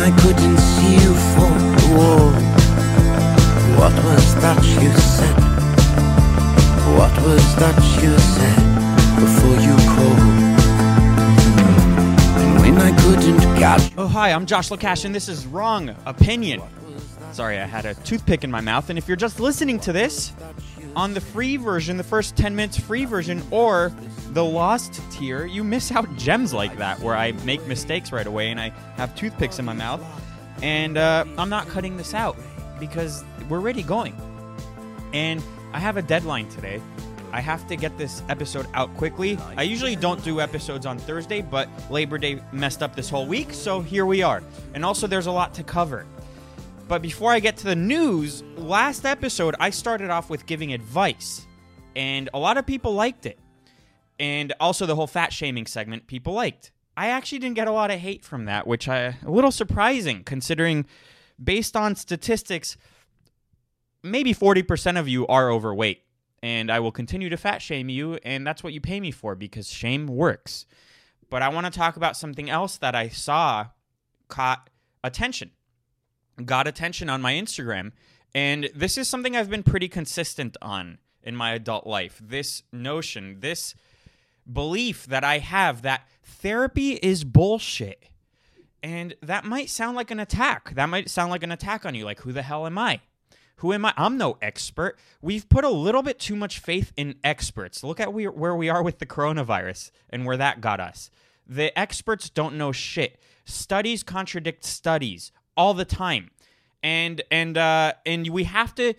I couldn't see you for the wall. What was that you said? What was that you said before you called? And when I couldn't catch Oh, hi, I'm Josh Lacash, and this is Wrong Opinion. Sorry, I had a toothpick in my mouth, and if you're just listening to this on the free version, the first 10 minutes free version, or the lost tier, you miss out gems like that where I make mistakes right away and I have toothpicks in my mouth. And uh, I'm not cutting this out because we're already going. And I have a deadline today. I have to get this episode out quickly. I usually don't do episodes on Thursday, but Labor Day messed up this whole week, so here we are. And also, there's a lot to cover. But before I get to the news, last episode I started off with giving advice, and a lot of people liked it. And also the whole fat shaming segment people liked. I actually didn't get a lot of hate from that, which I a little surprising considering based on statistics maybe 40% of you are overweight. And I will continue to fat shame you, and that's what you pay me for because shame works. But I want to talk about something else that I saw caught attention, got attention on my Instagram. And this is something I've been pretty consistent on in my adult life. This notion, this belief that I have that therapy is bullshit. And that might sound like an attack. That might sound like an attack on you. Like, who the hell am I? Who am I? I'm no expert. We've put a little bit too much faith in experts. Look at where we are with the coronavirus and where that got us. The experts don't know shit. Studies contradict studies all the time, and and uh, and we have to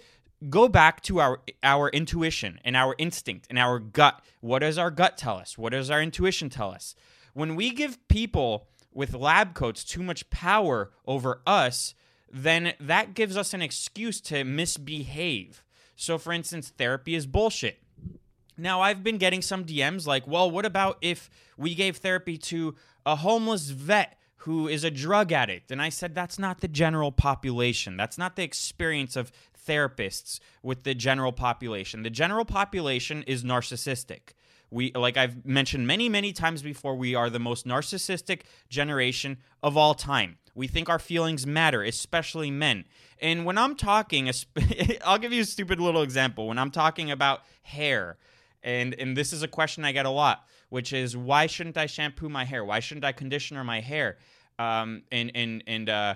go back to our our intuition and our instinct and our gut. What does our gut tell us? What does our intuition tell us? When we give people with lab coats too much power over us, then that gives us an excuse to misbehave. So, for instance, therapy is bullshit. Now, I've been getting some DMs like, well, what about if we gave therapy to a homeless vet who is a drug addict? And I said, that's not the general population. That's not the experience of therapists with the general population. The general population is narcissistic. We like I've mentioned many many times before we are the most narcissistic generation of all time. We think our feelings matter, especially men. And when I'm talking I'll give you a stupid little example. When I'm talking about hair and and this is a question I get a lot, which is why shouldn't I shampoo my hair? Why shouldn't I conditioner my hair? Um, and and and uh,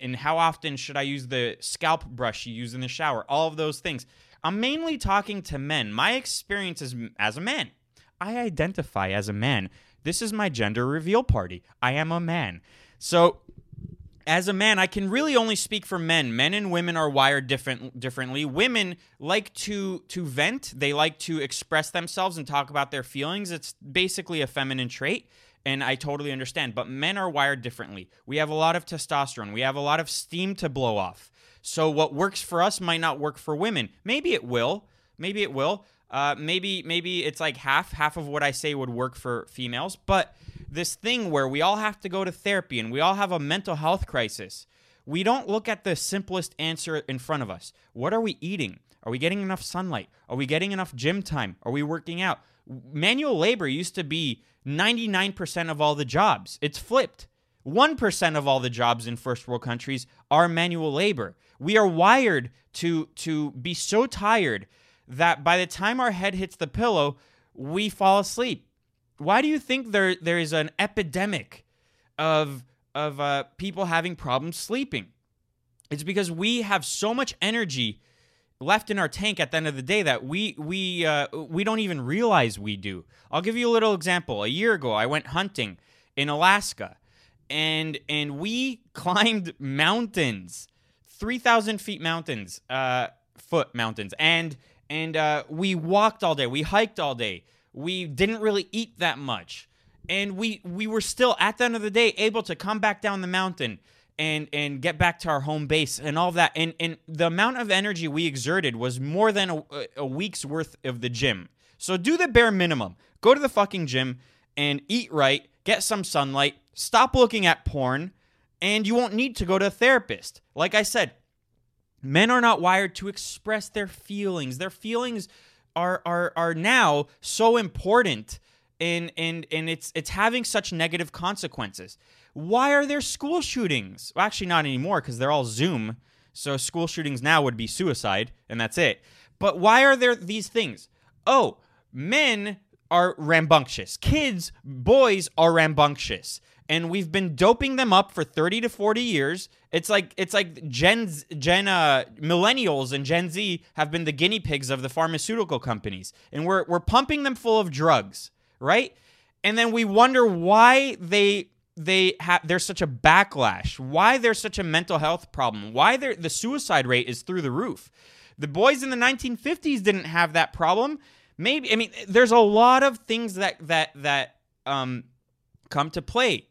and how often should I use the scalp brush you use in the shower? All of those things. I'm mainly talking to men. My experience is as a man. I identify as a man. This is my gender reveal party. I am a man. So as a man, I can really only speak for men. Men and women are wired different differently. Women like to to vent. They like to express themselves and talk about their feelings. It's basically a feminine trait, and I totally understand. But men are wired differently. We have a lot of testosterone. We have a lot of steam to blow off. So what works for us might not work for women. Maybe it will. Maybe it will. Uh, maybe maybe it's like half half of what I say would work for females, but this thing where we all have to go to therapy and we all have a mental health crisis. We don't look at the simplest answer in front of us. What are we eating? Are we getting enough sunlight? Are we getting enough gym time? Are we working out? Manual labor used to be 99% of all the jobs. It's flipped. 1% of all the jobs in first world countries are manual labor. We are wired to to be so tired that by the time our head hits the pillow, we fall asleep. Why do you think there there is an epidemic of of uh, people having problems sleeping? It's because we have so much energy left in our tank at the end of the day that we we uh, we don't even realize we do. I'll give you a little example. A year ago, I went hunting in Alaska, and and we climbed mountains, three thousand feet mountains, uh, foot mountains, and and uh, we walked all day. We hiked all day. We didn't really eat that much, and we we were still at the end of the day able to come back down the mountain and and get back to our home base and all that. And and the amount of energy we exerted was more than a, a week's worth of the gym. So do the bare minimum. Go to the fucking gym and eat right. Get some sunlight. Stop looking at porn, and you won't need to go to a therapist. Like I said, men are not wired to express their feelings. Their feelings are are are now so important and and and it's it's having such negative consequences. Why are there school shootings? Well, actually, not anymore because they're all Zoom. So school shootings now would be suicide, and that's it. But why are there these things? Oh, men are rambunctious. Kids, boys are rambunctious. And we've been doping them up for 30 to 40 years. It's like it's like Gen Gen uh, millennials and Gen Z have been the guinea pigs of the pharmaceutical companies. And we're we're pumping them full of drugs, right? And then we wonder why they they have there's such a backlash, why there's such a mental health problem, why the suicide rate is through the roof. The boys in the 1950s didn't have that problem. Maybe I mean there's a lot of things that that that um come to play.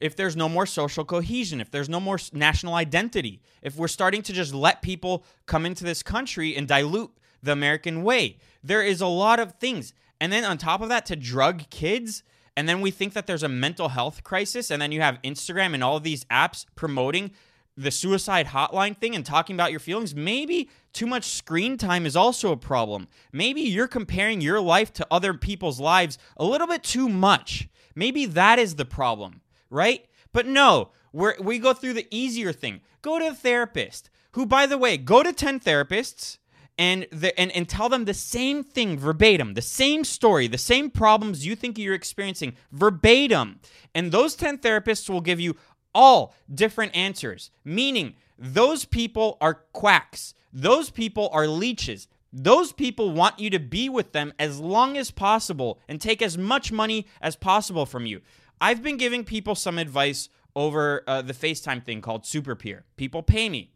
If there's no more social cohesion, if there's no more national identity, if we're starting to just let people come into this country and dilute the American way, there is a lot of things. And then on top of that, to drug kids, and then we think that there's a mental health crisis, and then you have Instagram and all of these apps promoting the suicide hotline thing and talking about your feelings, maybe too much screen time is also a problem. Maybe you're comparing your life to other people's lives a little bit too much. Maybe that is the problem, right? But no, we we go through the easier thing. Go to a therapist, who, by the way, go to 10 therapists and, the, and, and tell them the same thing verbatim, the same story, the same problems you think you're experiencing verbatim. And those 10 therapists will give you all different answers, meaning those people are quacks. Those people are leeches. Those people want you to be with them as long as possible and take as much money as possible from you. I've been giving people some advice over uh, the FaceTime thing called Superpeer. People pay me.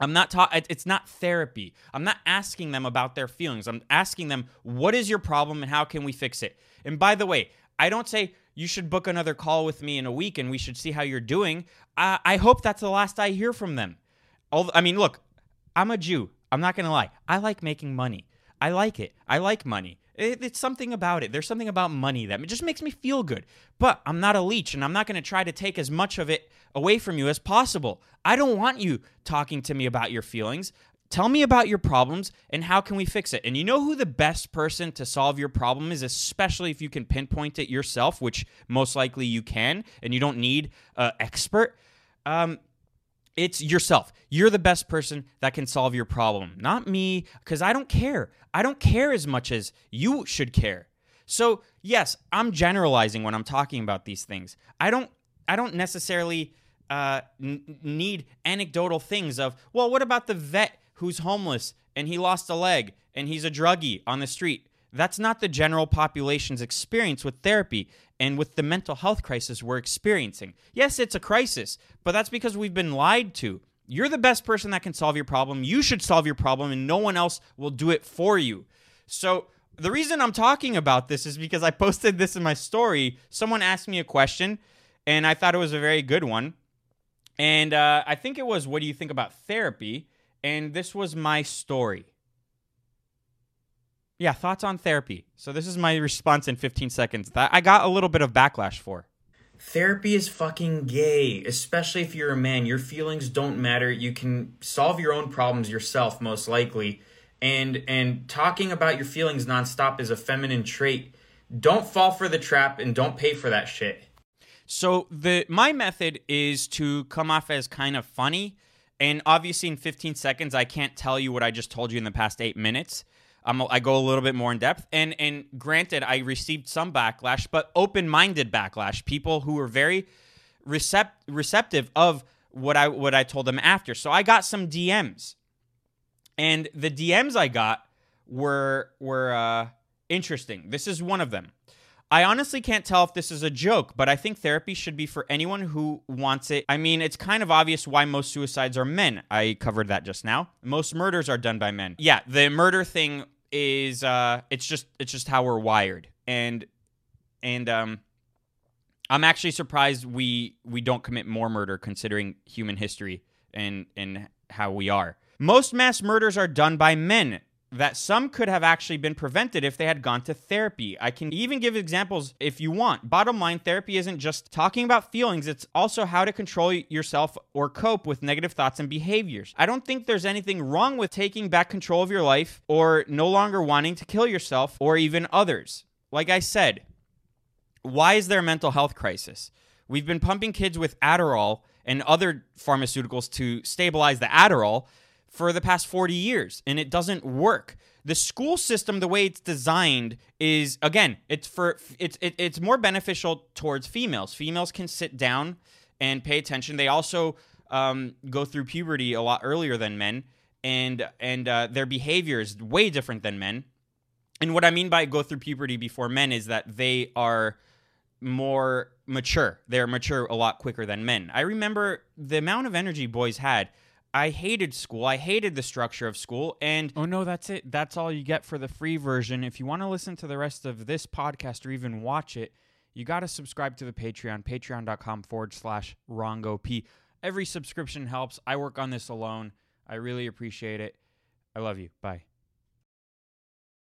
I'm not talking, it's not therapy. I'm not asking them about their feelings. I'm asking them, what is your problem and how can we fix it? And by the way, I don't say, you should book another call with me in a week and we should see how you're doing. I, I hope that's the last I hear from them. I mean, look, I'm a Jew. I'm not going to lie. I like making money. I like it. I like money. It, it's something about it. There's something about money that just makes me feel good. But I'm not a leech and I'm not going to try to take as much of it away from you as possible. I don't want you talking to me about your feelings. Tell me about your problems and how can we fix it? And you know who the best person to solve your problem is, especially if you can pinpoint it yourself, which most likely you can, and you don't need an expert. Um, it's yourself. You're the best person that can solve your problem, not me, because I don't care. I don't care as much as you should care. So yes, I'm generalizing when I'm talking about these things. I don't. I don't necessarily uh, n- need anecdotal things of well, what about the vet who's homeless and he lost a leg and he's a druggie on the street. That's not the general population's experience with therapy and with the mental health crisis we're experiencing. Yes, it's a crisis, but that's because we've been lied to. You're the best person that can solve your problem. You should solve your problem, and no one else will do it for you. So, the reason I'm talking about this is because I posted this in my story. Someone asked me a question, and I thought it was a very good one. And uh, I think it was, What do you think about therapy? and this was my story. Yeah, thoughts on therapy. So this is my response in 15 seconds that I got a little bit of backlash for. Therapy is fucking gay, especially if you're a man. Your feelings don't matter. You can solve your own problems yourself most likely. And and talking about your feelings nonstop is a feminine trait. Don't fall for the trap and don't pay for that shit. So the my method is to come off as kind of funny and obviously, in 15 seconds, I can't tell you what I just told you in the past eight minutes. Um, I go a little bit more in depth. And and granted, I received some backlash, but open-minded backlash. People who were very recept- receptive of what I what I told them after. So I got some DMs, and the DMs I got were were uh, interesting. This is one of them. I honestly can't tell if this is a joke, but I think therapy should be for anyone who wants it. I mean, it's kind of obvious why most suicides are men. I covered that just now. Most murders are done by men. Yeah, the murder thing is uh it's just it's just how we're wired. And and um I'm actually surprised we we don't commit more murder considering human history and and how we are. Most mass murders are done by men that some could have actually been prevented if they had gone to therapy. I can even give examples if you want. Bottom line, therapy isn't just talking about feelings, it's also how to control yourself or cope with negative thoughts and behaviors. I don't think there's anything wrong with taking back control of your life or no longer wanting to kill yourself or even others. Like I said, why is there a mental health crisis? We've been pumping kids with Adderall and other pharmaceuticals to stabilize the Adderall for the past 40 years, and it doesn't work. The school system, the way it's designed, is again, it's for it's it, it's more beneficial towards females. Females can sit down and pay attention. They also um, go through puberty a lot earlier than men, and and uh, their behavior is way different than men. And what I mean by go through puberty before men is that they are more mature. They're mature a lot quicker than men. I remember the amount of energy boys had. I hated school. I hated the structure of school. And oh no, that's it. That's all you get for the free version. If you want to listen to the rest of this podcast or even watch it, you got to subscribe to the Patreon, patreon.com forward slash RongoP. Every subscription helps. I work on this alone. I really appreciate it. I love you. Bye.